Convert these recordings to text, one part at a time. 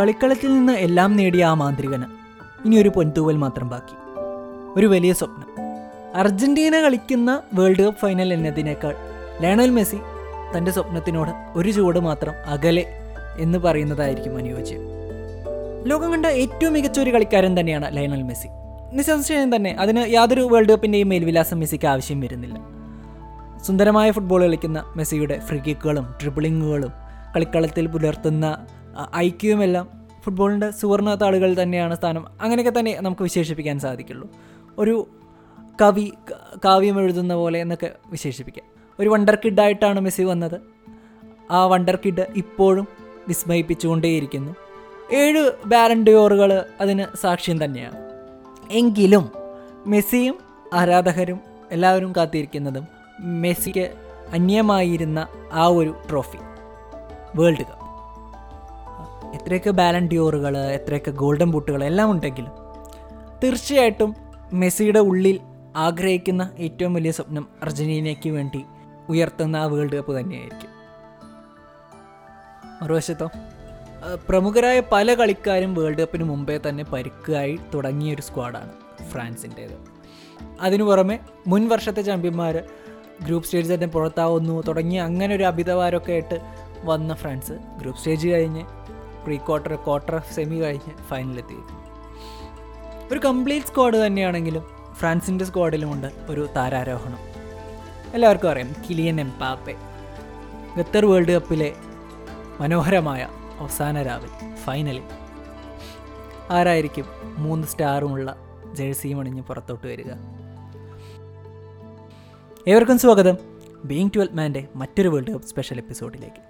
കളിക്കളത്തിൽ നിന്ന് എല്ലാം നേടിയ ആ മാന്ത്രികന് ഇനി ഒരു പൊൻതൂവൽ മാത്രം ബാക്കി. ഒരു വലിയ സ്വപ്നം. അർജന്റീന കളിക്കുന്ന വേൾഡ് കപ്പ് ഫൈനൽ എന്നതിനേക്കാൾ ലയണൽ മെസ്സി തന്റെ സ്വപ്നത്തിനോട് ഒരു ചുവട് മാത്രം അകലെ എന്ന് പറയുന്നതായിരിക്കും അനുയോജ്യം. ലോകം കണ്ട ഏറ്റവും മികച്ച ഒരു കളിക്കാരൻ തന്നെയാണ് ലയണൽ മെസ്സി. നിസ്സംശയം തന്നെ അതിന് യാതൊരു വേൾഡ് കപ്പിന്റെയും മേൽവിലാസം മെസ്സിക്ക് ആവശ്യം വരുന്നില്ല. സുന്ദരമായ ഫുട്ബോൾ കളിക്കുന്ന മെസ്സിയുടെ ഫ്രീ കിക്കുകളും ട്രിബിളിങ്ങുകളും കളിക്കളത്തിൽ പുലർത്തുന്ന ഐക്യവുമെല്ലാം ഫുട്ബോളിന്റെ സുവർണ താളുകൾ തന്നെയാണ് സ്ഥാനം. അങ്ങനെയൊക്കെ തന്നെ നമുക്ക് വിശേഷിപ്പിക്കാൻ സാധിക്കുള്ളൂ. ഒരു കവി കാവ്യം എഴുതുന്ന പോലെ എന്നൊക്കെ വിശേഷിപ്പിക്കാം. ഒരു വണ്ടർ കിഡായിട്ടാണ് മെസ്സി വന്നത്. ആ വണ്ടർ കിഡ് ഇപ്പോഴും വിസ്മയിപ്പിച്ചുകൊണ്ടേയിരിക്കുന്നു. ഏഴ് ബാലൻഡിയോറുകൾ അതിന് സാക്ഷ്യം തന്നെയാണ്. എങ്കിലും മെസ്സിയും ആരാധകരും എല്ലാവരും കാത്തിരിക്കുന്നതും മെസ്സിക്ക് അന്യമായിരുന്ന ആ ഒരു ട്രോഫി വേൾഡ് കപ്പ് എത്രയൊക്കെ ബാലൻഡിയോറുകൾ എത്രയൊക്കെ ഗോൾഡൻ ബൂട്ടുകൾ എല്ലാം ഉണ്ടെങ്കിലും തീർച്ചയായിട്ടും മെസ്സിയുടെ ഉള്ളിൽ ആഗ്രഹിക്കുന്ന ഏറ്റവും വലിയ സ്വപ്നം അർജന്റീനയ്ക്ക് വേണ്ടി ഉയർത്തുന്ന ആ വേൾഡ് കപ്പ് തന്നെയായിരിക്കും. മറുവശത്തോ പ്രമുഖരായ പല കളിക്കാരും വേൾഡ് കപ്പിന് മുമ്പേ തന്നെ പരുക്കായി തുടങ്ങിയ ഒരു സ്ക്വാഡാണ് ഫ്രാൻസിന്റേത് അതിനു പുറമെ മുൻ വർഷത്തെ ചാമ്പ്യന്മാർ ഗ്രൂപ്പ് സ്റ്റേജ് തന്നെ പുറത്താവുന്നു തുടങ്ങി അങ്ങനെ ഒരു അഭിതവാരമൊക്കെ ആയിട്ട് വന്ന ഫ്രാൻസ് ഗ്രൂപ്പ് സ്റ്റേജ് കഴിഞ്ഞ് പ്രീ ക്വാർട്ടർ ക്വാർട്ടർ സെമി കഴിഞ്ഞ് ഫൈനലെത്തി ഒരു കംപ്ലീറ്റ് സ്ക്വാഡ് തന്നെയാണെങ്കിലും ഫ്രാൻസിന്റെ സ്ക്വാഡിലുമുണ്ട് ഒരു താരാരോഹണം. എല്ലാവർക്കും അറിയാം കിലിയൻ എംപാപ്പെ ഖത്തർ വേൾഡ് കപ്പിലെ മനോഹരമായ അവസാന രാവിൽ ഫൈനലിൽ ആരായിരിക്കും മൂന്ന് സ്റ്റാറുമുള്ള ജേഴ്സിയും അണിഞ്ഞ് പുറത്തോട്ട് വരിക? ഏവർക്കും സ്വാഗതം. ബീങ് ട്വൽത്ത് മാന്റെ മറ്റൊരു വേൾഡ് കപ്പ് സ്പെഷ്യൽ എപ്പിസോഡിലേക്ക്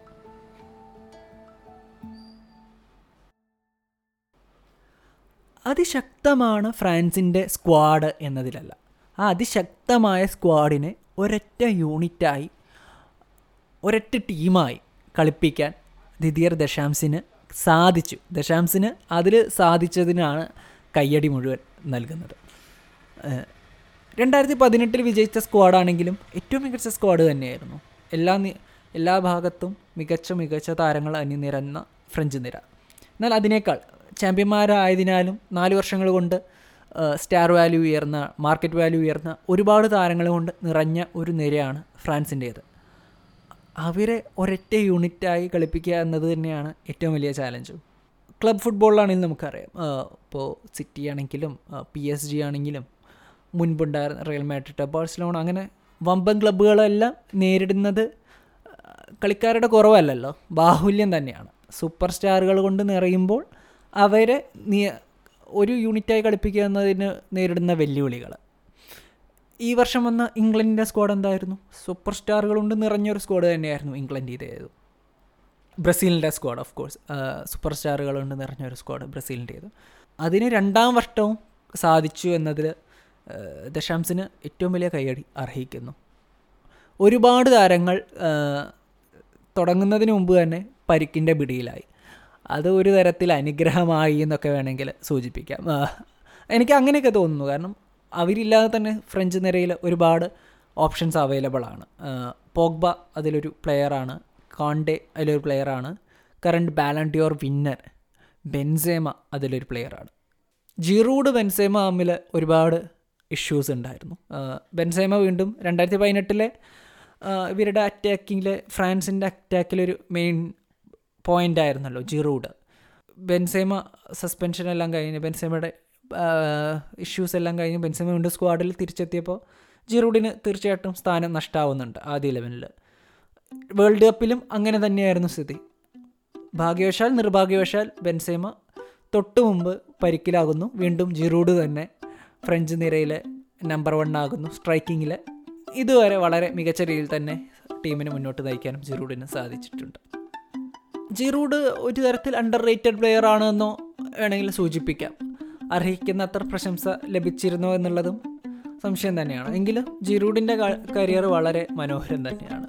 അതിശക്തമാണ് ഫ്രാൻസിന്റെ സ്ക്വാഡ് എന്നതിലല്ല. ആ അതിശക്തമായ സ്ക്വാഡിനെ ഒരൊറ്റ യൂണിറ്റായി ഒരൊറ്റ ടീമായി കളിപ്പിക്കാൻ ദിദിയർ ദശാംസിന് സാധിച്ചു. ദശാംസിന് അതിൽ സാധിച്ചതിനാണ് കയ്യടി മുഴുവൻ നൽകുന്നത്. രണ്ടായിരത്തി പതിനെട്ടിൽ വിജയിച്ച സ്ക്വാഡാണെങ്കിലും ഏറ്റവും മികച്ച സ്ക്വാഡ് തന്നെയായിരുന്നു. എല്ലാ എല്ലാ ഭാഗത്തും മികച്ച മികച്ച താരങ്ങൾ അണിനിരന്ന ഫ്രഞ്ച് നിര. എന്നാൽ അതിനേക്കാൾ ചാമ്പ്യന്മാരായതിനാലും നാല് വർഷങ്ങൾ കൊണ്ട് സ്റ്റാർ വാല്യൂ ഉയർന്ന മാർക്കറ്റ് വാല്യൂ ഉയർന്ന ഒരുപാട് താരങ്ങൾ കൊണ്ട് നിറഞ്ഞ ഒരു നിരയാണ് ഫ്രാൻസിന്റേത്. അവരെ ഒരൊറ്റ യൂണിറ്റായി കളിപ്പിക്കുക എന്നത് തന്നെയാണ് ഏറ്റവും വലിയ ചാലഞ്ച്. ക്ലബ് ഫുട്ബോളിലാണെങ്കിൽ നമുക്കറിയാം. ഇപ്പോൾ സിറ്റി ആണെങ്കിലും പി എസ് ജി ആണെങ്കിലും മുൻപുണ്ടായിരുന്ന റയൽ മാഡ്രിഡ് ബാഴ്സലോണ അങ്ങനെ വമ്പൻ ക്ലബ്ബുകളെല്ലാം നേരിടുന്നത് കളിക്കാരുടെ കുറവല്ലല്ലോ. ബാഹുല്യം തന്നെയാണ്. സൂപ്പർ സ്റ്റാറുകൾ കൊണ്ട് നിറയുമ്പോൾ അവരെ ഒരു യൂണിറ്റായി കളിപ്പിക്കുക എന്നതിന് നേരിടുന്ന വെല്ലുവിളികൾ ഈ വർഷം വന്ന ഇംഗ്ലണ്ടിന്റെ സ്ക്വാഡ് എന്തായിരുന്നു? സൂപ്പർ സ്റ്റാറുകൾ കൊണ്ട് നിറഞ്ഞൊരു സ്ക്വാഡ് തന്നെയായിരുന്നു ഇംഗ്ലണ്ടിന്റേത് ബ്രസീലിന്റെ സ്ക്വാഡ് ഓഫ് കോഴ്സ് സൂപ്പർ സ്റ്റാറുകൾ കൊണ്ട് നിറഞ്ഞൊരു സ്ക്വാഡ് ബ്രസീലിന്റേത് അതിന് രണ്ടാം വർഷവും സാധിച്ചു എന്നതിൽ ദശാംസിന് ഏറ്റവും വലിയ കൈയടി അർഹിക്കുന്നു. ഒരുപാട് താരങ്ങൾ തുടങ്ങുന്നതിന് മുമ്പ് തന്നെ പരിക്കിന്റെ പിടിയിലായി. അത് ഒരു തരത്തിൽ അനുഗ്രഹമായി എന്നൊക്കെ വേണമെങ്കിൽ സൂചിപ്പിക്കാം. എനിക്ക് അങ്ങനെയൊക്കെ തോന്നുന്നു. കാരണം അവരില്ലാതെ തന്നെ ഫ്രഞ്ച് നിരയിൽ ഒരുപാട് ഓപ്ഷൻസ് അവൈലബിൾ ആണ്. പോഗ്ബ അതിലൊരു പ്ലെയറാണ് കോണ്ടെ അതിലൊരു പ്ലെയറാണ് കറണ്ട് ബാലൻഡിയോർ വിന്നർ ബെൻസേമ അതിലൊരു പ്ലെയറാണ് ജിറൂഡ് ബെൻസേമ തമ്മിൽ ഒരുപാട് ഇഷ്യൂസ് ഉണ്ടായിരുന്നു. ബെൻസേമ വീണ്ടും രണ്ടായിരത്തി പതിനെട്ടിലെ ഇവരുടെ അറ്റാക്കിങ്ങിൽ ഫ്രാൻസിന്റെ അറ്റാക്കിലൊരു മെയിൻ പോയിന്റ് ആയിരുന്നല്ലോ ജിറൂഡ്. ബെൻസേമ സസ്പെൻഷൻ എല്ലാം കഴിഞ്ഞ് ബെൻസേമയുടെ ഇഷ്യൂസ് എല്ലാം കഴിഞ്ഞ് ബെൻസേമ വീണ്ടും സ്ക്വാഡിൽ തിരിച്ചെത്തിയപ്പോൾ ജിറൂഡിന് തീർച്ചയായിട്ടും സ്ഥാനം നഷ്ടമാവുന്നുണ്ട് ആദ്യ ലെവലിൽ വേൾഡ് കപ്പിലും അങ്ങനെ തന്നെയായിരുന്നു സ്ഥിതി. ഭാഗ്യവശാൽ നിർഭാഗ്യവശാൽ ബെൻസേമ തൊട്ടു മുമ്പ് പരിക്കിലാകുന്നു. വീണ്ടും ജിറൂഡ് തന്നെ ഫ്രഞ്ച് നിരയിലെ നമ്പർ വൺ ആകുന്നു സ്ട്രൈക്കിങ്ങിൽ ഇതുവരെ വളരെ മികച്ച രീതിയിൽ തന്നെ ടീമിനെ മുന്നോട്ട് നയിക്കാനും ജിറൂഡിന് സാധിച്ചിട്ടുണ്ട്. ജിറൂഡ് ഒരു തരത്തിൽ അണ്ടർ റേറ്റഡ് പ്ലെയർ ആണെന്നോ വേണമെങ്കിൽ സൂചിപ്പിക്കാം. അർഹിക്കുന്ന അത്ര പ്രശംസ ലഭിച്ചിരുന്നോ എന്നുള്ളതും സംശയം തന്നെയാണ്. എങ്കിലും ജിറൂഡിന്റെ കരിയർ വളരെ മനോഹരം തന്നെയാണ്.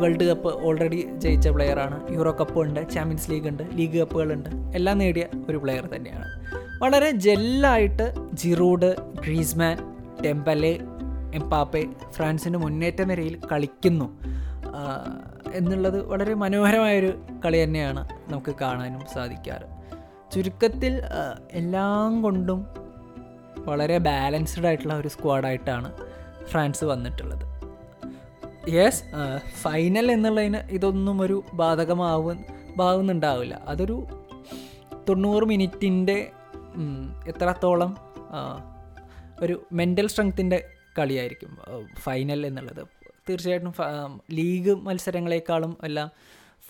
വേൾഡ് കപ്പ് ഓൾറെഡി ജയിച്ച പ്ലെയറാണ് യൂറോ കപ്പ് ഉണ്ട് ചാമ്പ്യൻസ് ലീഗ് ഉണ്ട് ലീഗ് കപ്പുകളുണ്ട് എല്ലാം നേടിയ ഒരു പ്ലെയർ തന്നെയാണ്. വളരെ ജെല്ലായിട്ട് ജിറൂഡ് ഗ്രീസ്മാൻ ടെമ്പലെ എംപാപ്പെ ഫ്രാൻസിന്റെ മുന്നേറ്റ നിരയിൽ കളിക്കുന്നു. എന്നുള്ളത് വളരെ മനോഹരമായൊരു കളി തന്നെയാണ് നമുക്ക് കാണാനും സാധിക്കാറ്. ചുരുക്കത്തിൽ എല്ലാം കൊണ്ടും വളരെ ബാലൻസ്ഡ് ആയിട്ടുള്ള ഒരു സ്ക്വാഡായിട്ടാണ് ഫ്രാൻസ് വന്നിട്ടുള്ളത്. യെസ് ഫൈനൽ എന്നുള്ളതിന് ഇതൊന്നും ഒരു ബാധകമാവു ബാവുന്നുണ്ടാവില്ല. അതൊരു തൊണ്ണൂറ് മിനിറ്റിന്റെ എത്രത്തോളം ഒരു മെന്റൽ സ്ട്രെങ്ത്തിന്റെ കളിയായിരിക്കും. ഫൈനൽ എന്നുള്ളത്. തീർച്ചയായിട്ടും ലീഗ് മത്സരങ്ങളെക്കാളും എല്ലാം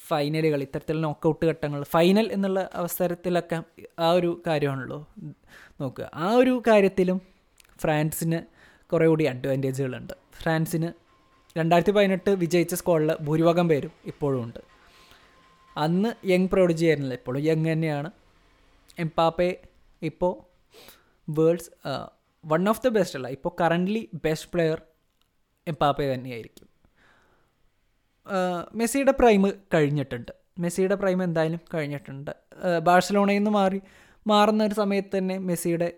ഫൈനലുകൾ ഇത്തരത്തിൽ നോക്കൗട്ട് ഘട്ടങ്ങൾ ഫൈനൽ എന്നുള്ള അവസരത്തിലൊക്കെ ആ ഒരു കാര്യമാണല്ലോ നോക്കുക. ആ ഒരു കാര്യത്തിലും ഫ്രാൻസിന് കുറേ കൂടി അഡ്വാന്റേജുകളുണ്ട് ഫ്രാൻസിന് രണ്ടായിരത്തി പതിനെട്ട് വിജയിച്ച സ്ക്വാഡിൽ ഭൂരിഭാഗം പേരും ഇപ്പോഴും ഉണ്ട്. അന്ന് യങ് പ്രോഡിജി ആയിരുന്നില്ല. ഇപ്പോഴും യങ് തന്നെയാണ്. എംപാപ്പെ ഇപ്പോൾ world's one of the best അല്ല. ഇപ്പോൾ കറന്റ്ലി ബെസ്റ്റ് പ്ലെയർ എംപാപ്പെ തന്നെയായിരിക്കും. മെസ്സിയുടെ പ്രൈം കഴിഞ്ഞിട്ടുണ്ട്. മെസ്സിയുടെ പ്രൈം എന്തായാലും കഴിഞ്ഞിട്ടുണ്ട്. ബാഴ്സലോണയിൽ നിന്ന് മാറി മാറുന്ന ഒരു സമയത്ത് തന്നെ മെസ്സിയുടെ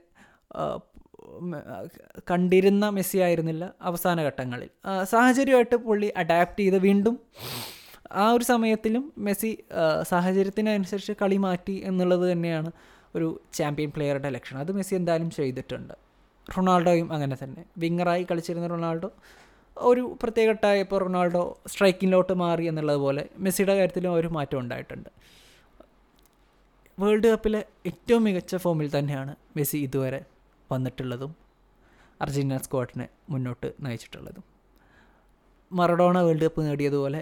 കണ്ടിരുന്ന മെസ്സി ആയിരുന്നില്ല അവസാന ഘട്ടങ്ങളിൽ. സാഹചര്യമായിട്ട് പുള്ളി അഡാപ്റ്റ് ചെയ്ത് വീണ്ടും ആ ഒരു സമയത്തിലും മെസ്സി സാഹചര്യത്തിനനുസരിച്ച് കളി മാറ്റി എന്നുള്ളത് തന്നെയാണ് ഒരു ചാമ്പ്യൻ പ്ലെയറുടെ ലക്ഷണം. അത് മെസ്സി എന്തായാലും ചെയ്തിട്ടുണ്ട്. റൊണാൾഡോയും അങ്ങനെ തന്നെ. വിങ്ങറായി കളിച്ചിരുന്ന റൊണാൾഡോ ഒരു പ്രത്യേക ടൈപ്പ് റൊണാൾഡോ സ്ട്രൈക്കിങ്ങിലോട്ട് മാറി എന്നുള്ളതുപോലെ മെസ്സിയുടെ കാര്യത്തിലും ഒരു മാറ്റം ഉണ്ടായിട്ടുണ്ട്. വേൾഡ് കപ്പിലെ ഏറ്റവും മികച്ച ഫോമിൽ തന്നെയാണ് മെസ്സി ഇതുവരെ വന്നിട്ടുള്ളതും അർജന്റീന സ്ക്വാഡിനെ മുന്നോട്ട് നയിച്ചിട്ടുള്ളതും. മറഡോണ വേൾഡ് കപ്പ് നേടിയതുപോലെ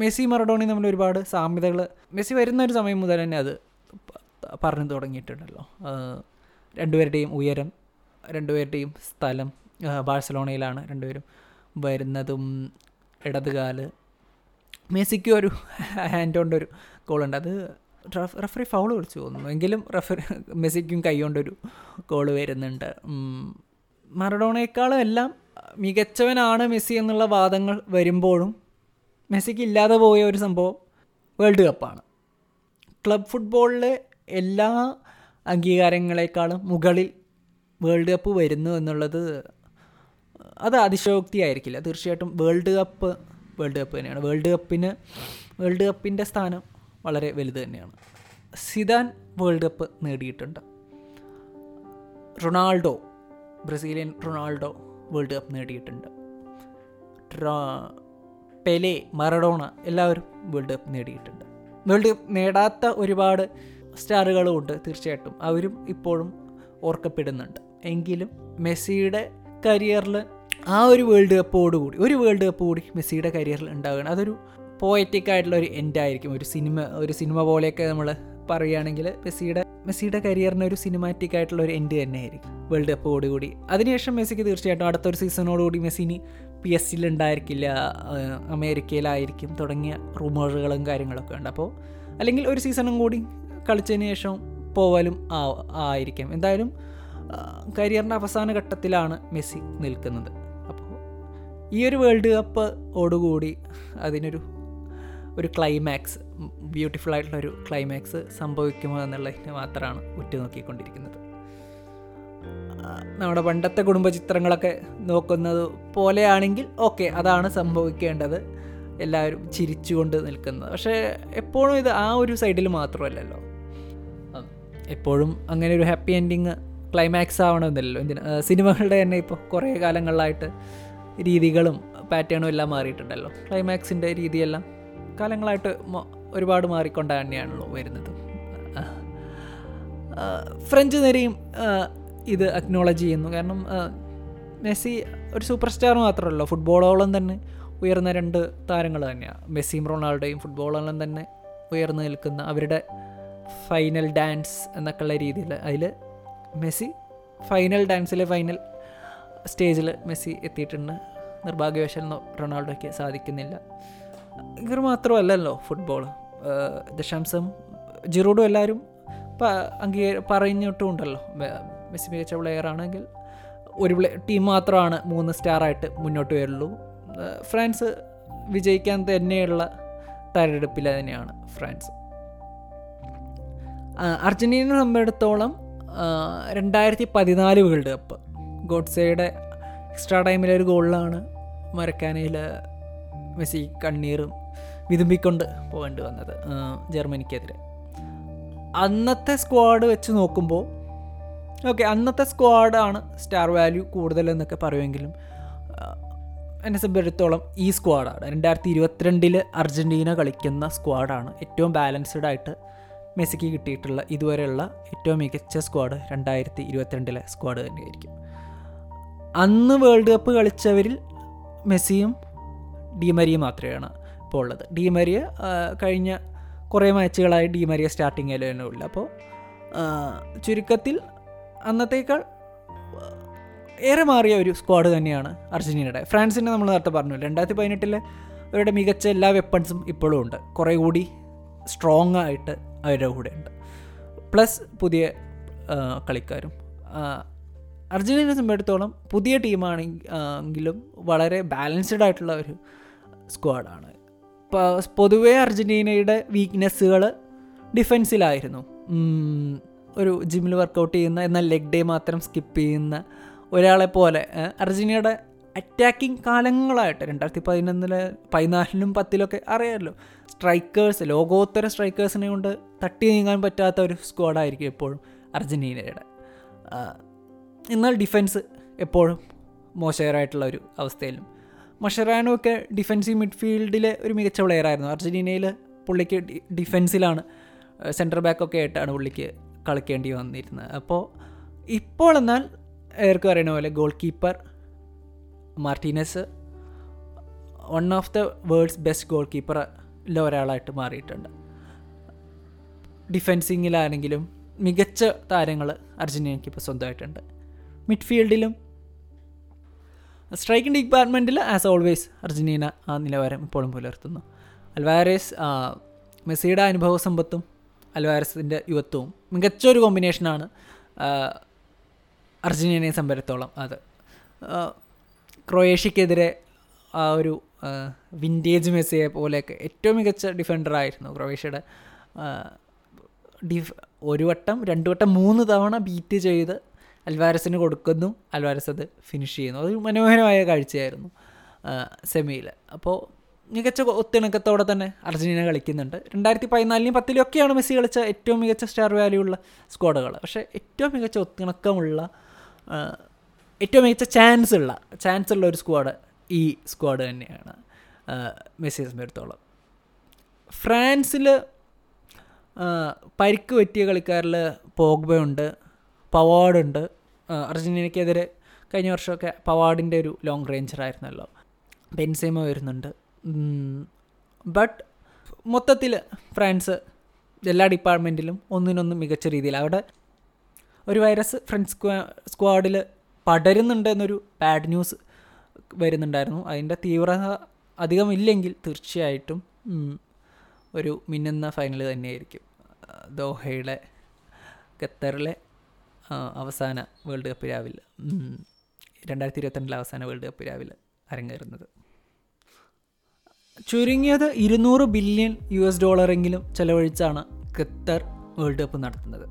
മെസ്സി മറഡോണയും തമ്മിൽ ഒരുപാട് സാമ്യതകൾ മെസ്സി വരുന്ന ഒരു സമയം മുതൽ തന്നെ അത് പറഞ്ഞു തുടങ്ങിയിട്ടുണ്ടല്ലോ. രണ്ടുപേരുടെയും ഉയരം രണ്ടുപേരുടെയും സ്ഥലം ബാഴ്സലോണയിലാണ് രണ്ടുപേരും വരുന്നതും ഇടതുകാൽ. മെസ്സിക്ക് ഒരു ഹാൻഡ് കൊണ്ടൊരു ഗോളുണ്ട്. അത് റഫ് റഫറി ഫൗൾ വിളിച്ചു തോന്നുന്നു. എങ്കിലും റഫറി മെസ്സിക്കും കൈ ഗോൾ വരുന്നുണ്ട്. മറഡോണയെക്കാളും എല്ലാം മികച്ചവനാണ് മെസ്സി എന്നുള്ള വാദങ്ങൾ വരുമ്പോഴും മെസ്സിക്ക് ഇല്ലാതെ പോയ ഒരു സംഭവം വേൾഡ് കപ്പാണ്. ക്ലബ് ഫുട്ബോളിലെ എല്ലാ അംഗീകാരങ്ങളെക്കാളും മുകളിൽ വേൾഡ് കപ്പ് വരുന്നു എന്നുള്ളത് അത് അതിശയോക്തിയായിരിക്കില്ല. തീർച്ചയായിട്ടും വേൾഡ് കപ്പ് വേൾഡ് കപ്പ് തന്നെയാണ്. വേൾഡ് കപ്പിന് വേൾഡ് കപ്പിന്റെ സ്ഥാനം വളരെ വലുത് തന്നെയാണ്. സിദാൻ വേൾഡ് കപ്പ് നേടിയിട്ടുണ്ട്. Ronaldo Brazilian Ronaldo world cup നേടിയിട്ടുണ്ട്. പെലെ മറഡോണ എല്ലാവരും വേൾഡ് കപ്പ് നേടിയിട്ടുണ്ട്. വേൾഡ് കപ്പ് നേടാത്ത ഒരുപാട് സ്റ്റാറുകളും ഉണ്ട് തീർച്ചയായിട്ടും. അവരും ഇപ്പോഴും ഓർക്കപ്പെടുന്നുണ്ട്. എങ്കിലും മെസ്സിയുടെ കരിയറിൽ ആ ഒരു വേൾഡ് കപ്പോടുകൂടി ഒരു വേൾഡ് കപ്പ് കൂടി മെസ്സിയുടെ കരിയറിൽ ഉണ്ടാവുകയാണ്. അതൊരു പോയറ്റിക് ആയിട്ടുള്ള ഒരു എൻഡ് ആയിരിക്കും. ഒരു സിനിമ ഒരു സിനിമ പോലെയൊക്കെ നമ്മൾ പറയുകയാണെങ്കിൽ മെസ്സിയുടെ മെസ്സിയുടെ കരിയറിന് ഒരു സിനിമാറ്റിക് ആയിട്ടുള്ള ഒരു എൻഡ് തന്നെയായിരിക്കും വേൾഡ് കപ്പോടുകൂടി അതിനുശേഷം മെസ്സിക്ക് തീർച്ചയായിട്ടും അടുത്തൊരു സീസണോടുകൂടി മെസ്സിനി പി എസ് സിയിൽ ഉണ്ടായിരിക്കില്ല. അമേരിക്കയിലായിരിക്കും തുടങ്ങിയ റൂമറുകളും കാര്യങ്ങളൊക്കെ ഉണ്ട്. അപ്പോൾ അല്ലെങ്കിൽ ഒരു സീസണും കൂടി കളിച്ചതിന് ശേഷം പോവാലും ആ ആയിരിക്കും. എന്തായാലും കരിയറിന്റെ അവസാന ഘട്ടത്തിലാണ് മെസ്സി നിൽക്കുന്നത്. അപ്പോൾ ഈ ഒരു വേൾഡ് കപ്പ് ഓടുകൂടി അതിനൊരു ഒരു ക്ലൈമാക്സ് ബ്യൂട്ടിഫുൾ ആയിട്ടുള്ള ഒരു ക്ലൈമാക്സ് സംഭവിക്കുമോ എന്നുള്ളതിന് മാത്രമാണ് ഉറ്റുനോക്കിക്കൊണ്ടിരിക്കുന്നത്. നമ്മുടെ പണ്ടത്തെ കുടുംബ ചിത്രങ്ങളൊക്കെ നോക്കുന്നത് പോലെയാണെങ്കിൽ ഓക്കെ അതാണ് സംഭവിക്കേണ്ടത്. എല്ലാവരും ചിരിച്ചുകൊണ്ട് നിൽക്കുന്നത്. പക്ഷേ എപ്പോഴും ഇത് ആ ഒരു സൈഡിൽ മാത്രമല്ലല്ലോ. എപ്പോഴും അങ്ങനെ ഒരു ഹാപ്പി എൻഡിങ് ക്ലൈമാക്സ് ആവണമെന്നില്ലല്ലോ. എന്തിനാ? സിനിമകളുടെ തന്നെ ഇപ്പോൾ കുറേ കാലങ്ങളിലായിട്ട് രീതികളും പാറ്റേണും എല്ലാം മാറിയിട്ടുണ്ടല്ലോ. ക്ലൈമാക്സിന്റെ രീതിയെല്ലാം കാലങ്ങളായിട്ട് ഒരുപാട് മാറിക്കൊണ്ട് തന്നെയാണല്ലോ വരുന്നത്. ഫ്രഞ്ച് നിരയും ഇത് അക്നോളജ് ചെയ്യുന്നു. കാരണം മെസ്സി ഒരു സൂപ്പർ സ്റ്റാർ മാത്രമല്ല ഫുട്ബോളോളം തന്നെ ഉയർന്ന രണ്ട് താരങ്ങൾ തന്നെയാണ് മെസ്സിയും റൊണാൾഡോയും ഫുട്ബോളോളം തന്നെ ഉയർന്നു നിൽക്കുന്ന അവരുടെ ഫൈനൽ ഡാൻസ് എന്നൊക്കെയുള്ള രീതിയിൽ അതിൽ മെസ്സി ഫൈനൽ ഡാൻസിലെ ഫൈനൽ സ്റ്റേജിൽ മെസ്സി എത്തിയിട്ടുണ്ട്. നിർഭാഗ്യവശാൽ റൊണാൾഡോയ്ക്ക് സാധിക്കുന്നില്ല. ഇവർ മാത്രമല്ലല്ലോ ഫുട്ബോൾ ദശാംശം ജിറോഡും എല്ലാവരും അംഗീ പറഞ്ഞിട്ടുമുണ്ടല്ലോ മെസ്സി മികച്ച പ്ലെയർ ആണെങ്കിൽ ഒരു പ്ലേ ടീം മാത്രമാണ് മൂന്ന് സ്റ്റാറായിട്ട് മുന്നോട്ട് വരുള്ളൂ. ഫ്രാൻസ് വിജയിക്കാൻ തന്നെയുള്ള തെരഞ്ഞെടുപ്പിൽ തന്നെയാണ് ഫ്രാൻസ്. അർജന്റീനയെ സംബന്ധിച്ചിടത്തോളം രണ്ടായിരത്തി പതിനാല് വേൾഡ് കപ്പ്. ഗോഡ്സയുടെ എക്സ്ട്രാ ടൈമിലെ ഒരു ഗോളിലാണ് മരക്കാനയിൽ മെസ്സി കണ്ണീറും വിതുമ്പിക്കൊണ്ട് പോകേണ്ടി വന്നത് ജർമ്മനിക്കെതിരെ. അന്നത്തെ സ്ക്വാഡ് വെച്ച് നോക്കുമ്പോൾ ഓക്കെ അന്നത്തെ സ്ക്വാഡാണ് സ്റ്റാർ വാല്യൂ കൂടുതലെന്നൊക്കെ പറയുമെങ്കിലും എന്നെ സംബന്ധിച്ചിടത്തോളം ഈ സ്ക്വാഡാണ്. രണ്ടായിരത്തി ഇരുപത്തിരണ്ടിൽ അർജന്റീന കളിക്കുന്ന സ്ക്വാഡാണ് ഏറ്റവും ബാലൻസ്ഡ് ആയിട്ട് മെസ്സിക്ക് കിട്ടിയിട്ടുള്ള ഇതുവരെയുള്ള ഏറ്റവും മികച്ച സ്ക്വാഡ് രണ്ടായിരത്തി ഇരുപത്തിരണ്ടിലെ സ്ക്വാഡ് തന്നെയായിരിക്കും. അന്ന് വേൾഡ് കപ്പ് കളിച്ചവരിൽ മെസ്സിയും ഡിമരിയും മാത്രമാണ് ഇപ്പോൾ ഉള്ളത്. ഡിമരിയ മരിയ കഴിഞ്ഞ കുറേ മാച്ചുകളായി ഡിമരിയ സ്റ്റാർട്ടിങ് തന്നെ ഉള്ളു. അപ്പോൾ ചുരുക്കത്തിൽ അന്നത്തേക്കാൾ ഏറെ മാറിയ ഒരു സ്ക്വാഡ് തന്നെയാണ് അർജന്റീനയുടെ ഫ്രാൻസിനെ നമ്മൾ നേരത്തെ പറഞ്ഞു രണ്ടായിരത്തി പതിനെട്ടിലെ അവരുടെ മികച്ച എല്ലാ വെപ്പൺസും ഇപ്പോഴും ഉണ്ട്. കുറേ കൂടി സ്ട്രോങ് ആയിട്ട് അവരുടെ കൂടെ ഉണ്ട് പ്ലസ് പുതിയ കളിക്കാരും. അർജന്റീനയെ സംബന്ധിച്ചിടത്തോളം പുതിയ ടീമാണെങ്കിലും വളരെ ബാലൻസ്ഡ് ആയിട്ടുള്ള ഒരു സ്ക്വാഡാണ് പൊതുവേ അർജന്റീനയുടെ വീക്ക്നെസ്സുകൾ ഡിഫെൻസിലായിരുന്നു ഒരു ജിമ്മിൽ വർക്കൗട്ട് ചെയ്യുന്ന എന്നാൽ ലെഗ് ഡേ മാത്രം സ്കിപ്പ് ചെയ്യുന്ന ഒരാളെ പോലെ അർജന്റീനയുടെ അറ്റാക്കിംഗ് കാലങ്ങളായിട്ട് രണ്ടായിരത്തി പതിനൊന്നിലെ പതിനാലിലും പത്തിലൊക്കെ അറിയാമല്ലോ സ്ട്രൈക്കേഴ്സ് ലോകോത്തര സ്ട്രൈക്കേഴ്സിനെ കൊണ്ട് തട്ടി നീങ്ങാൻ പറ്റാത്ത ഒരു സ്ക്വാഡായിരിക്കും എപ്പോഴും അർജന്റീനയുടെ എന്നാൽ ഡിഫൻസ് എപ്പോഴും മോശകരമായിട്ടുള്ള ഒരു അവസ്ഥയിലും. മഷറാനോ ഒക്കെ ഡിഫൻസീവ് മിഡ്ഫീൽഡിലെ ഒരു മികച്ച പ്ലെയർ ആയിരുന്നു. അർജന്റീനയിൽ പുള്ളിക്ക് ഡിഫൻസിലാണ് സെന്റർ ബാക്കൊക്കെ ആയിട്ടാണ് പുള്ളിക്ക് കളിക്കേണ്ടി വന്നിരുന്നത്. അപ്പോൾ ഇപ്പോൾ എന്നാൽ ഏർക്കും അറിയണ പോലെ goalkeeper Martinez one of the world's best goal കീപ്പറിലെ ഒരാളായിട്ട് മാറിയിട്ടുണ്ട്. ഡിഫെൻസിങ്ങിലാണെങ്കിലും മികച്ച താരങ്ങൾ അർജന്റീനയ്ക്ക് ഇപ്പോൾ സ്വന്തമായിട്ടുണ്ട്. മിഡ്ഫീൽഡിലും സ്ട്രൈക്കിംഗ് ഡിപ്പാർട്ട്മെന്റിൽ ആസ് ഓൾവേസ് അർജന്റീന ആ നിലവാരം ഇപ്പോഴും പുലർത്തുന്നു. അൽവാരസ് മെസ്സിയുടെ അനുഭവ സമ്പത്തും അൽവാരസിന്റെ യുവത്വവും മികച്ചൊരു കോമ്പിനേഷനാണ് അർജന്റീനയെ സംബന്ധിച്ചിടത്തോളം അത്. ക്രൊയേഷ്യക്കെതിരെ ആ ഒരു വിന്റേജ് മെസ്സിയെ പോലെയൊക്കെ ഏറ്റവും മികച്ച ഡിഫൻഡറായിരുന്നു ക്രൊയേഷ്യയുടെ. ഡിഫ് ഒരു വട്ടം രണ്ട് വട്ടം മൂന്ന് തവണ ബീറ്റ് ചെയ്ത് അൽവാരസിന് കൊടുക്കുന്നു. അൽവാരസ് അത് ഫിനിഷ് ചെയ്യുന്നു. അതൊരു മനോഹരമായ കാഴ്ചയായിരുന്നു സെമിയിൽ അപ്പോൾ മികച്ച ഒത്തിണക്കത്തോടെ തന്നെ അർജന്റീന കളിക്കുന്നുണ്ട്. രണ്ടായിരത്തി പതിനാലിനും പത്തിലും ഒക്കെയാണ് മെസ്സി കളിച്ച ഏറ്റവും മികച്ച സ്റ്റാർ വാല്യൂ ഉള്ള സ്ക്വാഡുകൾ പക്ഷേ ഏറ്റവും മികച്ച ഒത്തിണക്കമുള്ള ഏറ്റവും മികച്ച ചാൻസ് ഉള്ള ചാൻസ് ഉള്ള ഒരു സ്ക്വാഡ് ഈ സ്ക്വാഡ് തന്നെയാണ് മെസ്സിയെ സംബന്ധിച്ചിടത്തോളം. ഫ്രാൻസിൽ പരിക്ക് പറ്റിയ കളിക്കാരിൽ പോഗ്ബയുണ്ട് പവാഡുണ്ട് അർജന്റീനയ്ക്കെതിരെ കഴിഞ്ഞ വർഷമൊക്കെ പവാഡിന്റെ ഒരു ലോങ് റേഞ്ചറായിരുന്നല്ലോ ബെൻസേമ വരുന്നുണ്ട്. ബട്ട് മൊത്തത്തിൽ ഫ്രാൻസ് എല്ലാ ഡിപ്പാർട്ട്മെന്റിലും ഒന്നിനൊന്നും മികച്ച രീതിയിൽ അവിടെ ഒരു വൈറസ് ഫ്രണ്ട് സ്ക്വാ സ്ക്വാഡിൽ പടരുന്നുണ്ട് എന്നൊരു ബാഡ് ന്യൂസ് വരുന്നുണ്ടായിരുന്നു. അതിന്റെ തീവ്രത അധികം ഇല്ലെങ്കിൽ തീർച്ചയായിട്ടും ഒരു മിന്നുന്ന ഫൈനൽ തന്നെയായിരിക്കും. ദോഹയുടെ ഖത്തറിലെ അവസാന വേൾഡ് കപ്പ് രാവിലെ രണ്ടായിരത്തി ഇരുപത്തിരണ്ടിലെ അവസാന വേൾഡ് കപ്പ് രാവിലെ അരങ്ങേറുന്നത്. ചുരുങ്ങിയത് ഇരുന്നൂറ് ബില്യൺ യു എസ് ഡോളറെങ്കിലും ചെലവഴിച്ചാണ് ഖത്തർ വേൾഡ് കപ്പ് നടത്തുന്നത്.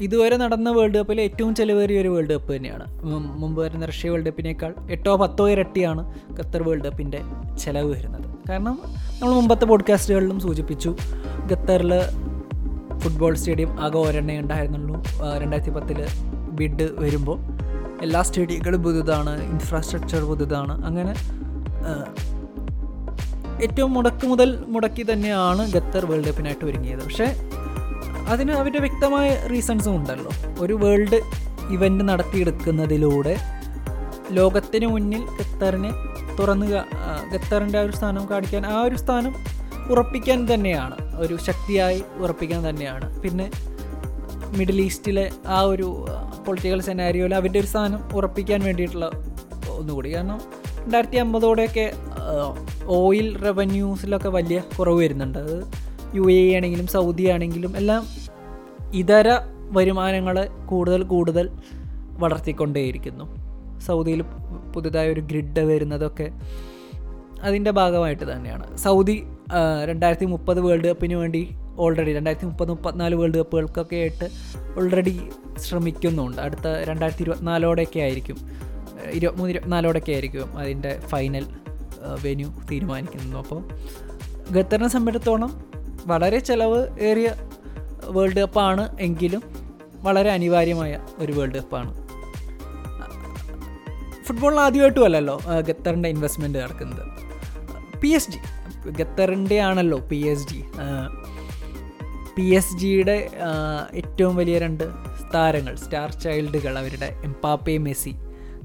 ഇതുവരെ നടന്ന വേൾഡ് കപ്പിൽ ഏറ്റവും ചിലവേറിയ ഒരു വേൾഡ് കപ്പ് തന്നെയാണ്. മുമ്പ് വരുന്ന റഷ്യ വേൾഡ് കപ്പിനേക്കാൾ എട്ടോ പത്തോ ഇരട്ടിയാണ് ഖത്തർ വേൾഡ് കപ്പിന്റെ ചിലവ് വരുന്നത്. കാരണം നമ്മൾ മുമ്പത്തെ പോഡ്കാസ്റ്റുകളിലും സൂചിപ്പിച്ചു ഖത്തറിൽ ഫുട്ബോൾ സ്റ്റേഡിയം ആകെ ഒരെണ്ണേ ഉണ്ടായിരുന്നുള്ളൂ. രണ്ടായിരത്തി പത്തിൽ ബിഡ് വരുമ്പോൾ എല്ലാ സ്റ്റേഡിയങ്ങളും പുതുതാണ് ഇൻഫ്രാസ്ട്രക്ചർ പുതുതാണ്. അങ്ങനെ ഏറ്റവും മുടക്ക് മുതൽ മുടക്കി തന്നെയാണ് ഖത്തർ വേൾഡ് കപ്പിനായിട്ട് ഒരുങ്ങിയത്. പക്ഷേ അതിന് അവരുടെ വ്യക്തമായ റീസൺസും ഉണ്ടല്ലോ. ഒരു വേൾഡ് ഇവന്റ് നടത്തിയെടുക്കുന്നതിലൂടെ ലോകത്തിന് മുന്നിൽ ഖത്തറിനെ തുറന്ന് ഖത്തറിന്റെ ആ ഒരു സ്ഥാനം കാണിക്കാൻ ആ ഒരു സ്ഥാനം ഉറപ്പിക്കാൻ തന്നെയാണ്. ഒരു ശക്തിയായി ഉറപ്പിക്കാൻ തന്നെയാണ്. പിന്നെ മിഡിൽ ഈസ്റ്റിലെ ആ ഒരു പൊളിറ്റിക്കൽ സെനാരിയോയിൽ അവരുടെ ഒരു സ്ഥാനം ഉറപ്പിക്കാൻ വേണ്ടിയിട്ടുള്ള ഒന്നുകൂടി. കാരണം രണ്ടായിരത്തി അമ്പതോടെയൊക്കെ ഓയിൽ റവന്യൂസിലൊക്കെ വലിയ കുറവ് വരുന്നുണ്ട്. അത് യു എ ആണെങ്കിലും സൗദി ആണെങ്കിലും എല്ലാം ഇതര വരുമാനങ്ങളെ കൂടുതൽ കൂടുതൽ വളർത്തിക്കൊണ്ടേയിരിക്കുന്നു. സൗദിയിൽ പുതുതായ ഒരു ഗ്രിഡ് വരുന്നതൊക്കെ അതിന്റെ ഭാഗമായിട്ട് തന്നെയാണ്. സൗദി രണ്ടായിരത്തി മുപ്പത് വേൾഡ് കപ്പിന് വേണ്ടി ഓൾറെഡി രണ്ടായിരത്തി മുപ്പത് മുപ്പത്തിനാല് വേൾഡ് കപ്പുകൾക്കൊക്കെ ആയിട്ട് ഓൾറെഡി ശ്രമിക്കുന്നുണ്ട്. അടുത്ത രണ്ടായിരത്തി ഇരുപത്തിനാലോടെയൊക്കെ ആയിരിക്കും. ഇരുപത്തിമൂന്ന് ഇരുപത്തിനാലോടൊക്കെ ആയിരിക്കും അതിന്റെ ഫൈനൽ വെന്യൂ തീരുമാനിക്കുന്നത്. അപ്പോൾ ഖത്തറിനെ സംബന്ധിച്ചിടത്തോളം വളരെ ചിലവ് ഏറിയ വേൾഡ് കപ്പാണ് എങ്കിലും വളരെ അനിവാര്യമായ ഒരു വേൾഡ് കപ്പാണ്. ഫുട്ബോളിൽ ആദ്യമായിട്ടും അല്ലല്ലോ ഖത്തറിന്റെ ഇൻവെസ്റ്റ്മെന്റ് നടക്കുന്നത്. പി എസ് ജി ഖത്തറിന്റെ ആണല്ലോ P S G P S ജിയുടെ ഏറ്റവും വലിയ രണ്ട് താരങ്ങൾ സ്റ്റാർ ചൈൽഡുകൾ അവരുടെ എംപാപ്പെ മെസ്സി.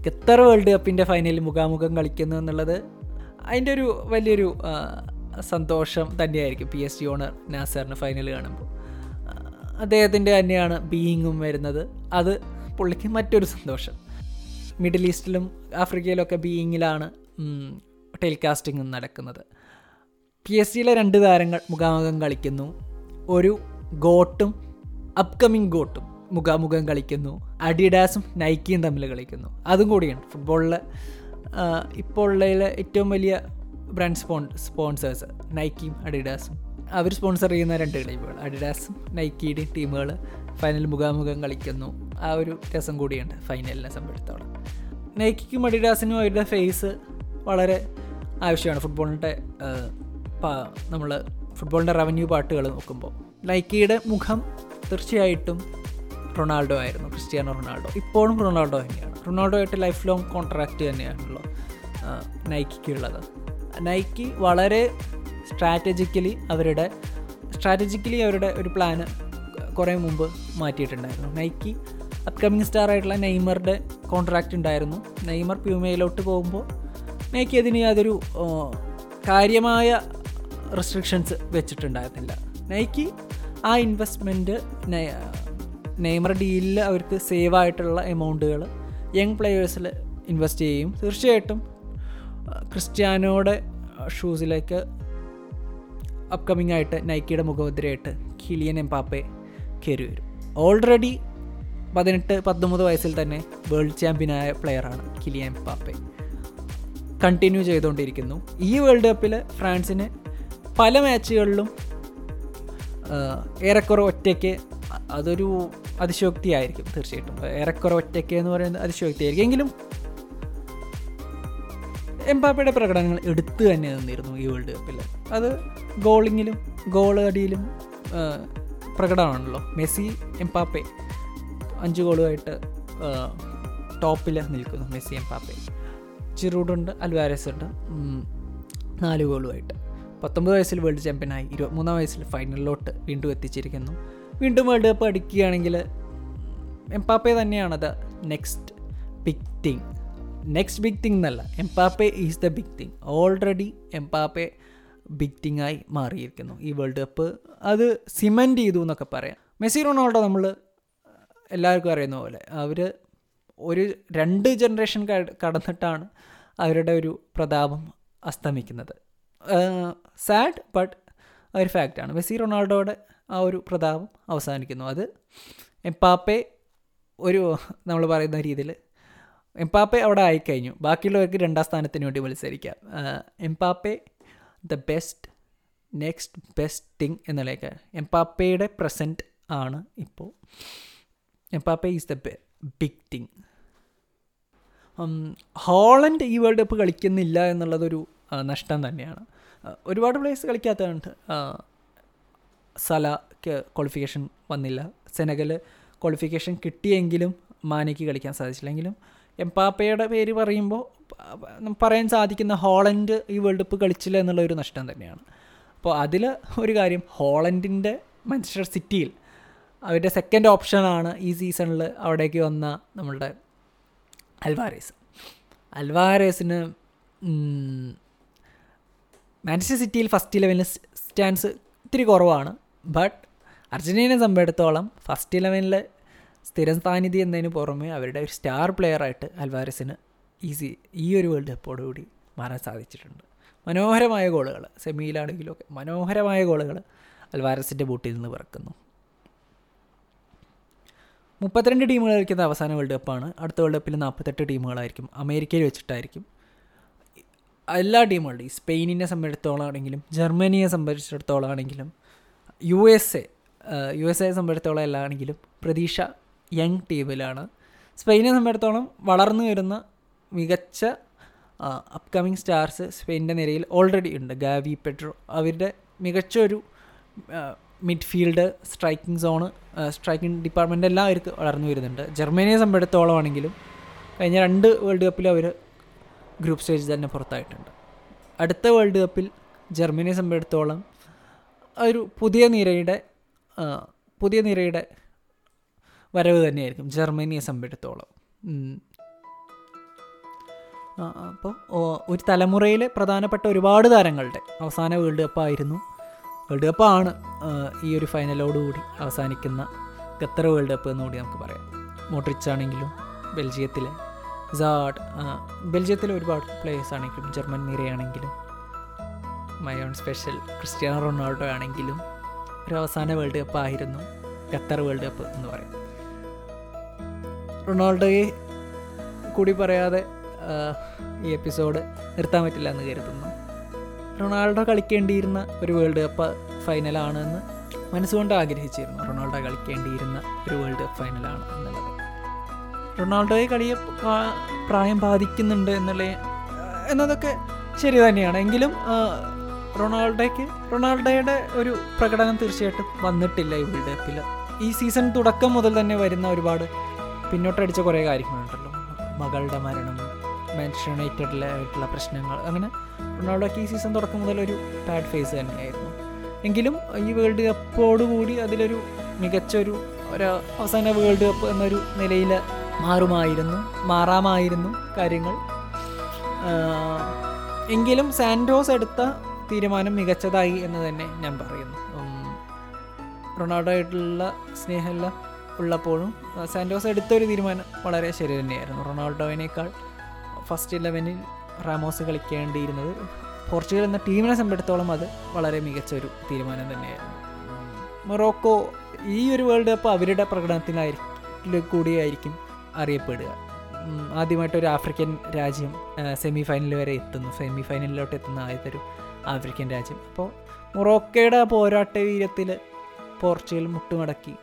ഖത്തർ വേൾഡ് കപ്പിന്റെ ഫൈനലിൽ മുഖാമുഖം കളിക്കുന്നു എന്നുള്ളത് അതിന്റെ ഒരു വലിയൊരു സന്തോഷം തന്നെയായിരിക്കും പി എസ് ജി ഓണർ നാസറിന് ഫൈനൽ കാണുമ്പോൾ. അദ്ദേഹത്തിന്റെ തന്നെയാണ് ബീയിങ്ങും വരുന്നത്. അത് പുള്ളിക്ക് മറ്റൊരു സന്തോഷം. മിഡിൽ ഈസ്റ്റിലും ആഫ്രിക്കയിലൊക്കെ ബീയിങ്ങിലാണ് ടെലികാസ്റ്റിംഗ് നടക്കുന്നത്. പി എസ് സിയിലെ രണ്ട് താരങ്ങൾ മുഖാമുഖം കളിക്കുന്നു. ഒരു ഗോട്ടും അപ്കമിങ് ഗോട്ടും മുഖാമുഖം കളിക്കുന്നു. അഡിഡാസും നൈക്കിയും തമ്മിൽ കളിക്കുന്നു. അതും കൂടിയാണ് ഫുട്ബോളിലെ ഇപ്പോൾ ഉള്ളതിലെ ഏറ്റവും വലിയ ബ്രാൻഡ് സ്പോൺ സ്പോൺസേഴ്സ് നൈക്കിയും അഡിഡാസും അവർ സ്പോൺസർ ചെയ്യുന്ന രണ്ട് ടീമുകൾ അഡിഡാസും നൈക്കിയുടെയും ടീമുകൾ ഫൈനൽ മുഖാമുഖം കളിക്കുന്നു. ആ ഒരു രസം കൂടിയുണ്ട് ഫൈനലിനെ സംബന്ധിച്ചിടത്തോളം നൈക്കിക്കും അഡിഡാസിനും അവരുടെ ഫേസ് വളരെ ആവശ്യമാണ്. ഫുട്ബോളിന്റെ നമ്മൾ ഫുട്ബോളിന്റെ റവന്യൂ പാട്ടുകൾ നോക്കുമ്പോൾ നൈക്കിയുടെ മുഖം തീർച്ചയായിട്ടും റൊണാൾഡോ ആയിരുന്നു. Cristiano Ronaldo. ഇപ്പോഴും റൊണാൾഡോ തന്നെയാണ്. റൊണാൾഡോ ആയിട്ട് ലൈഫ് ലോങ് കോൺട്രാക്റ്റ് തന്നെയാണല്ലോ നൈക്കിക്കുള്ളത് നൈക്കി വളരെ സ്ട്രാറ്റജിക്കലി അവരുടെ സ്ട്രാറ്റജിക്കലി അവരുടെ ഒരു പ്ലാന് കുറേ മുമ്പ് മാറ്റിയിട്ടുണ്ടായിരുന്നു. നൈക്കി അപ്കമിങ് സ്റ്റാർ ആയിട്ടുള്ള നെയ്മറുടെ കോൺട്രാക്റ്റ് ഉണ്ടായിരുന്നു. നെയ്മർ പ്യൂമയിലോട്ട് പോകുമ്പോൾ നൈക്കി അതിന് യാതൊരു കാര്യമായ റെസ്ട്രിക്ഷൻസ് വെച്ചിട്ടുണ്ടായിരുന്നില്ല. നൈക്കി ആ ഇൻവെസ്റ്റ്മെന്റ് നെയ്മർ ഡീലിൽ അവർക്ക് സേവ് ആയിട്ടുള്ള എമൗണ്ടുകൾ യങ് പ്ലെയേഴ്സിൽ ഇൻവെസ്റ്റ് ചെയ്യും. തീർച്ചയായിട്ടും ക്രിസ്ത്യാനോയുടെ ഷൂസിലേക്ക് അപ്കമിങ് ആയിട്ട് നൈക്കിയുടെ മുഖമുദ്രയായിട്ട് കിലിയൻ എംപാപ്പെ കയറി വരും ഓൾറെഡി പതിനെട്ട് പത്തൊമ്പത് വയസ്സിൽ തന്നെ വേൾഡ് ചാമ്പ്യനായ പ്ലെയറാണ് കിലിയൻ എംപാപ്പെ കണ്ടിന്യൂ ചെയ്തുകൊണ്ടിരിക്കുന്നു. ഈ വേൾഡ് കപ്പിൽ ഫ്രാൻസിന് പല മാച്ചുകളിലും ഏറെക്കുറെ ഒറ്റയ്ക്ക് അതൊരു അതിശയോക്തിയായിരിക്കും തീർച്ചയായിട്ടും. ഏറെക്കുറെ ഒറ്റയ്ക്ക് എന്ന് പറയുന്നത് അതിശയോക്തിയായിരിക്കും. എങ്കിലും എംപാപ്പയുടെ പ്രകടനങ്ങൾ എടുത്തു തന്നെ നിന്നിരുന്നു ഈ വേൾഡ് കപ്പിൽ. അത് ഗോളിങ്ങിലും ഗോൾ അടിയിലും പ്രകടമാണല്ലോ മെസ്സി എംപാപ്പെ അഞ്ച് ഗോളുമായിട്ട് ടോപ്പിൽ നിൽക്കുന്നു മെസ്സി എംപാപ്പെ ചിറൂഡുണ്ട് അൽവാരസ് ഉണ്ട് നാല് ഗോളുമായിട്ട്. പത്തൊമ്പത് വയസ്സിൽ വേൾഡ് ചാമ്പ്യനായി ഇരുപത്തിമൂന്നാം വയസ്സിൽ ഫൈനലിലോട്ട് വീണ്ടും എത്തിച്ചിരിക്കുന്നു. വീണ്ടും വേൾഡ് കപ്പ് അടിക്കുകയാണെങ്കിൽ എംപാപ്പെ തന്നെയാണത് next big next big thing എന്നല്ല Mbappe is the big thing already Mbappe big thing ആയി മാറിയിരിക്കുന്നു. ഈ വേൾഡ് കപ്പ് അത് സിമെന്റ് ചെയ്തു എന്നൊക്കെ പറയാം. മെസ്സി റൊണാൾഡോ നമ്മൾ എല്ലാവർക്കും അറിയുന്ന പോലെ അവർ ഒരു രണ്ട് ജനറേഷൻ കടന്നിട്ടാണ് അവരുടെ ഒരു പ്രതാപം അസ്തമിക്കുന്നത്. സാഡ് ബട്ട് ഒരു ഫാക്റ്റാണ് മെസ്സി റൊണാൾഡോയുടെ ആ ഒരു പ്രതാപം അവസാനിക്കുന്നു. അത് എംപാപ്പെ ഒരു നമ്മൾ പറയുന്ന രീതിയിൽ എംപാപ്പെ അവിടെ ആയിക്കഴിഞ്ഞു. ബാക്കിയുള്ളവർക്ക് രണ്ടാം സ്ഥാനത്തിന് വേണ്ടി മത്സരിക്കാം. Mbappe the best next best thing എന്നുള്ളതൊക്കെ എംപാപ്പയുടെ പ്രസന്റ് ആണ് ഇപ്പോൾ Mbappe is the big thing Haaland ഈ വേൾഡ് കപ്പ് കളിക്കുന്നില്ല എന്നുള്ളതൊരു നഷ്ടം തന്നെയാണ്. ഒരുപാട് പ്ലേയേഴ്സ് കളിക്കാത്തതുണ്ട് സല ക്വാളിഫിക്കേഷൻ വന്നില്ല. സെനഗൽ ക്വാളിഫിക്കേഷൻ കിട്ടിയെങ്കിലും മാനയ്ക്ക് കളിക്കാൻ സാധിച്ചില്ലെങ്കിലും എംപാപ്പയുടെ പേര് പറയുമ്പോൾ പറയാൻ സാധിക്കുന്ന ഹോളൻഡ് ഈ വേൾഡ് കപ്പ് കളിച്ചില്ല എന്നുള്ള ഒരു നഷ്ടം തന്നെയാണ്. അപ്പോൾ അതിൽ ഒരു കാര്യം ഹോളൻഡിന്റെ മാഞ്ചസ്റ്റർ സിറ്റിയിൽ അവരുടെ സെക്കൻഡ് ഓപ്ഷനാണ് ഈ സീസണിൽ അവിടേക്ക് വന്ന നമ്മളുടെ അൽവാരേസ്. അൽവാരേസിന് മാഞ്ചസ്റ്റർ സിറ്റിയിൽ ഫസ്റ്റ് ഇലവനിൽ സ്റ്റാൻസ് ഇത്തിരി കുറവാണ്. ബട്ട് അർജന്റീനയെ സംബന്ധിച്ചിടത്തോളം ഫസ്റ്റ് ഇലവനിൽ സ്ഥിരം സാന്നിധ്യം എന്നതിന് പുറമെ അവരുടെ ഒരു സ്റ്റാർ പ്ലെയറായിട്ട് അൽവാരസിന് ഈസി ഈ ഒരു വേൾഡ് കപ്പോടുകൂടി മാറാൻ സാധിച്ചിട്ടുണ്ട്. മനോഹരമായ ഗോളുകൾ സെമിയിലാണെങ്കിലും ഒക്കെ മനോഹരമായ ഗോളുകൾ അൽവാരസിന്റെ ബൂട്ടിൽ നിന്ന് പിറക്കുന്നു. മുപ്പത്തിരണ്ട് ടീമുകൾ കളിക്കുന്ന അവസാന വേൾഡ് കപ്പാണ് അടുത്ത വേൾഡ് കപ്പിൽ നാൽപ്പത്തെട്ട് ടീമുകളായിരിക്കും അമേരിക്കയിൽ വെച്ചിട്ടായിരിക്കും. എല്ലാ ടീമുകളുടെയും സ്പെയിനിനെ സംബന്ധിച്ചിടത്തോളം ആണെങ്കിലും ജർമ്മനിയെ സംബന്ധിച്ചിടത്തോളം ആണെങ്കിലും U S A U S A സംബന്ധിച്ചിടത്തോളം എല്ലാം ആണെങ്കിലും പ്രതീക്ഷ യങ് ടീമിലാണ്. സ്പെയിനെ സംബന്ധിച്ചിടത്തോളം വളർന്നു വരുന്ന മികച്ച അപ്കമിങ് സ്റ്റാർസ് സ്പെയിന്റെ നിരയിൽ ഓൾറെഡി ഉണ്ട്. ഗാവി പെട്രോ അവരുടെ മികച്ചൊരു midfield striking zone striking department എല്ലാം അവർക്ക് വളർന്നു വരുന്നുണ്ട്. ജർമ്മനിയെ സംബന്ധിച്ചിടത്തോളം ആണെങ്കിലും കഴിഞ്ഞ രണ്ട് വേൾഡ് കപ്പിൽ അവർ ഗ്രൂപ്പ് സ്റ്റേജ് തന്നെ പുറത്തായിട്ടുണ്ട്. അടുത്ത വേൾഡ് കപ്പിൽ ജർമ്മനിയെ സംബന്ധിച്ചിടത്തോളം ഒരു പുതിയ നിരയുടെ പുതിയ നിരയുടെ വരവ് തന്നെയായിരിക്കും. ജർമ്മനിയെ സംബന്ധിച്ചിടത്തോളം. അപ്പോൾ ഒരു തലമുറയിലെ പ്രധാനപ്പെട്ട ഒരുപാട് താരങ്ങളുടെ അവസാന വേൾഡ് കപ്പായിരുന്നു. വേൾഡ് കപ്പാണ് ഈ ഒരു ഫൈനലോടുകൂടി അവസാനിക്കുന്ന ഖത്തർ വേൾഡ് കപ്പ് എന്നുകൂടി നമുക്ക് പറയാം. മോട്രിച്ച് ആണെങ്കിലും ബെൽജിയത്തിലെ സാഡ് ബെൽജിയത്തിലെ ഒരുപാട് പ്ലേയേഴ്സ് ആണെങ്കിലും ജർമ്മൻ നിരയാണെങ്കിലും ഓൺ സ്പെഷ്യൽ ക്രിസ്ത്യാനോ റൊണാൾഡോ ആണെങ്കിലും ഒരു അവസാന വേൾഡ് കപ്പ് ആയിരുന്നു ഖത്തർ വേൾഡ് കപ്പ് എന്ന് പറയും. റൊണാൾഡോയെ കൂടി പറയാതെ ഈ എപ്പിസോഡ് നിർത്താൻ പറ്റില്ല എന്ന് കരുതുന്നു. റൊണാൾഡോ കളിക്കേണ്ടിയിരുന്ന ഒരു വേൾഡ് കപ്പ് ഫൈനലാണ് എന്ന് മനസ്സുകൊണ്ട് ആഗ്രഹിച്ചിരുന്നു. റൊണാൾഡോ കളിക്കേണ്ടിയിരുന്ന ഒരു വേൾഡ് കപ്പ് ഫൈനലാണ് എന്നുള്ളത്. റൊണാൾഡോയെ കളിയെ പ്രായം ബാധിക്കുന്നുണ്ട് എന്നുള്ള എന്നതൊക്കെ ശരി തന്നെയാണ്. എങ്കിലും റൊണാൾഡോയ്ക്ക് റൊണാൾഡോയുടെ ഒരു പ്രകടനം തീർച്ചയായിട്ടും വന്നിട്ടില്ല ഈ വേൾഡ് കപ്പിൽ ഈ സീസൺ തുടക്കം മുതൽ തന്നെ വരുന്ന ഒരുപാട് പിന്നോട്ടടിച്ച കുറേ കാര്യങ്ങളുണ്ടല്ലോ. മകളുടെ മരണം മാൻസ്റ്റർ യുണൈറ്റഡിലായിട്ടുള്ള പ്രശ്നങ്ങൾ അങ്ങനെ റൊണാൾഡോക്ക് ഈ സീസൺ തുടക്കം മുതൽ ഒരു ബാഡ് ഫേസ് തന്നെയായിരുന്നു. എങ്കിലും ഈ വേൾഡ് കപ്പോടുകൂടി അതിലൊരു മികച്ചൊരു ഒരു അവസാന വേൾഡ് കപ്പ് എന്നൊരു നിലയിൽ മാറുമായിരുന്നു മാറാമായിരുന്നു കാര്യങ്ങൾ. എങ്കിലും സാൻഡോസ് എടുത്ത തീരുമാനം മികച്ചതായി എന്ന് തന്നെ ഞാൻ പറയുന്നു. റൊണാൾഡോ ആയിട്ടുള്ള സ്നേഹമെല്ലാം ഉള്ളപ്പോഴും സാൻഡോസ് എടുത്തൊരു തീരുമാനം വളരെ ശരി തന്നെയായിരുന്നു. റൊണാൾഡോവിനേക്കാൾ ഫസ്റ്റ് ഇലവനിൽ റാമോസ് കളിക്കേണ്ടിയിരുന്നത് പോർച്ചുഗൽ എന്ന ടീമിനെ സംബന്ധിച്ചിടത്തോളം അത് വളരെ മികച്ച ഒരു തീരുമാനം തന്നെയായിരുന്നു. മൊറോക്കോ ഈ ഒരു വേൾഡ് കപ്പ് അവരുടെ പ്രകടനത്തിനായിരിക്കും കൂടിയായിരിക്കും അറിയപ്പെടുക. ആദ്യമായിട്ട് ഒരു ആഫ്രിക്കൻ രാജ്യം സെമി ഫൈനൽ വരെ എത്തുന്നു. സെമി ഫൈനലിലോട്ട് എത്തുന്ന ആദ്യത്തെ ഒരു ആഫ്രിക്കൻ രാജ്യം. അപ്പോൾ മൊറോക്കയുടെ പോരാട്ട വീരത്തിൽ പോർച്ചുഗൽ മുട്ടുമടക്കി.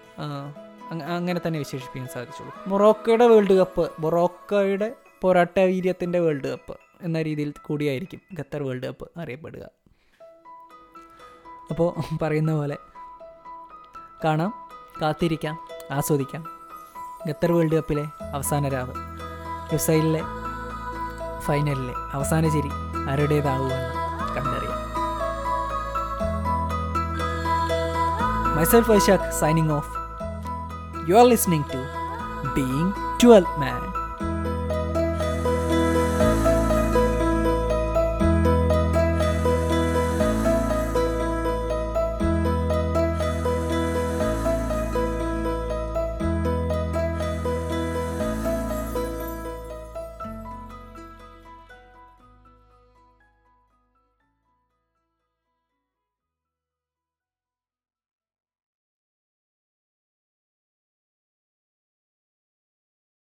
അങ്ങനെ തന്നെ വിശേഷിപ്പിക്കാൻ സാധിച്ചുള്ളൂ. മൊറോക്കോയുടെ വേൾഡ് കപ്പ് മൊറോക്കോയുടെ പോരാട്ട വീര്യത്തിന്റെ വേൾഡ് കപ്പ് എന്ന രീതിയിൽ കൂടിയായിരിക്കും ഖത്തർ വേൾഡ് കപ്പ് അറിയപ്പെടുക. അപ്പോൾ പറയുന്ന പോലെ കാണാം കാത്തിരിക്കാം ആസ്വദിക്കാം. ഖത്തർ വേൾഡ് കപ്പിലെ അവസാന രാവ് യുസൈലിലെ ഫൈനലിലെ അവസാന ചിരി ആരുടേതാവുമെന്ന് കണ്ടറിയാം. Myself Vaishak signing off. You are listening to Being 12 Man.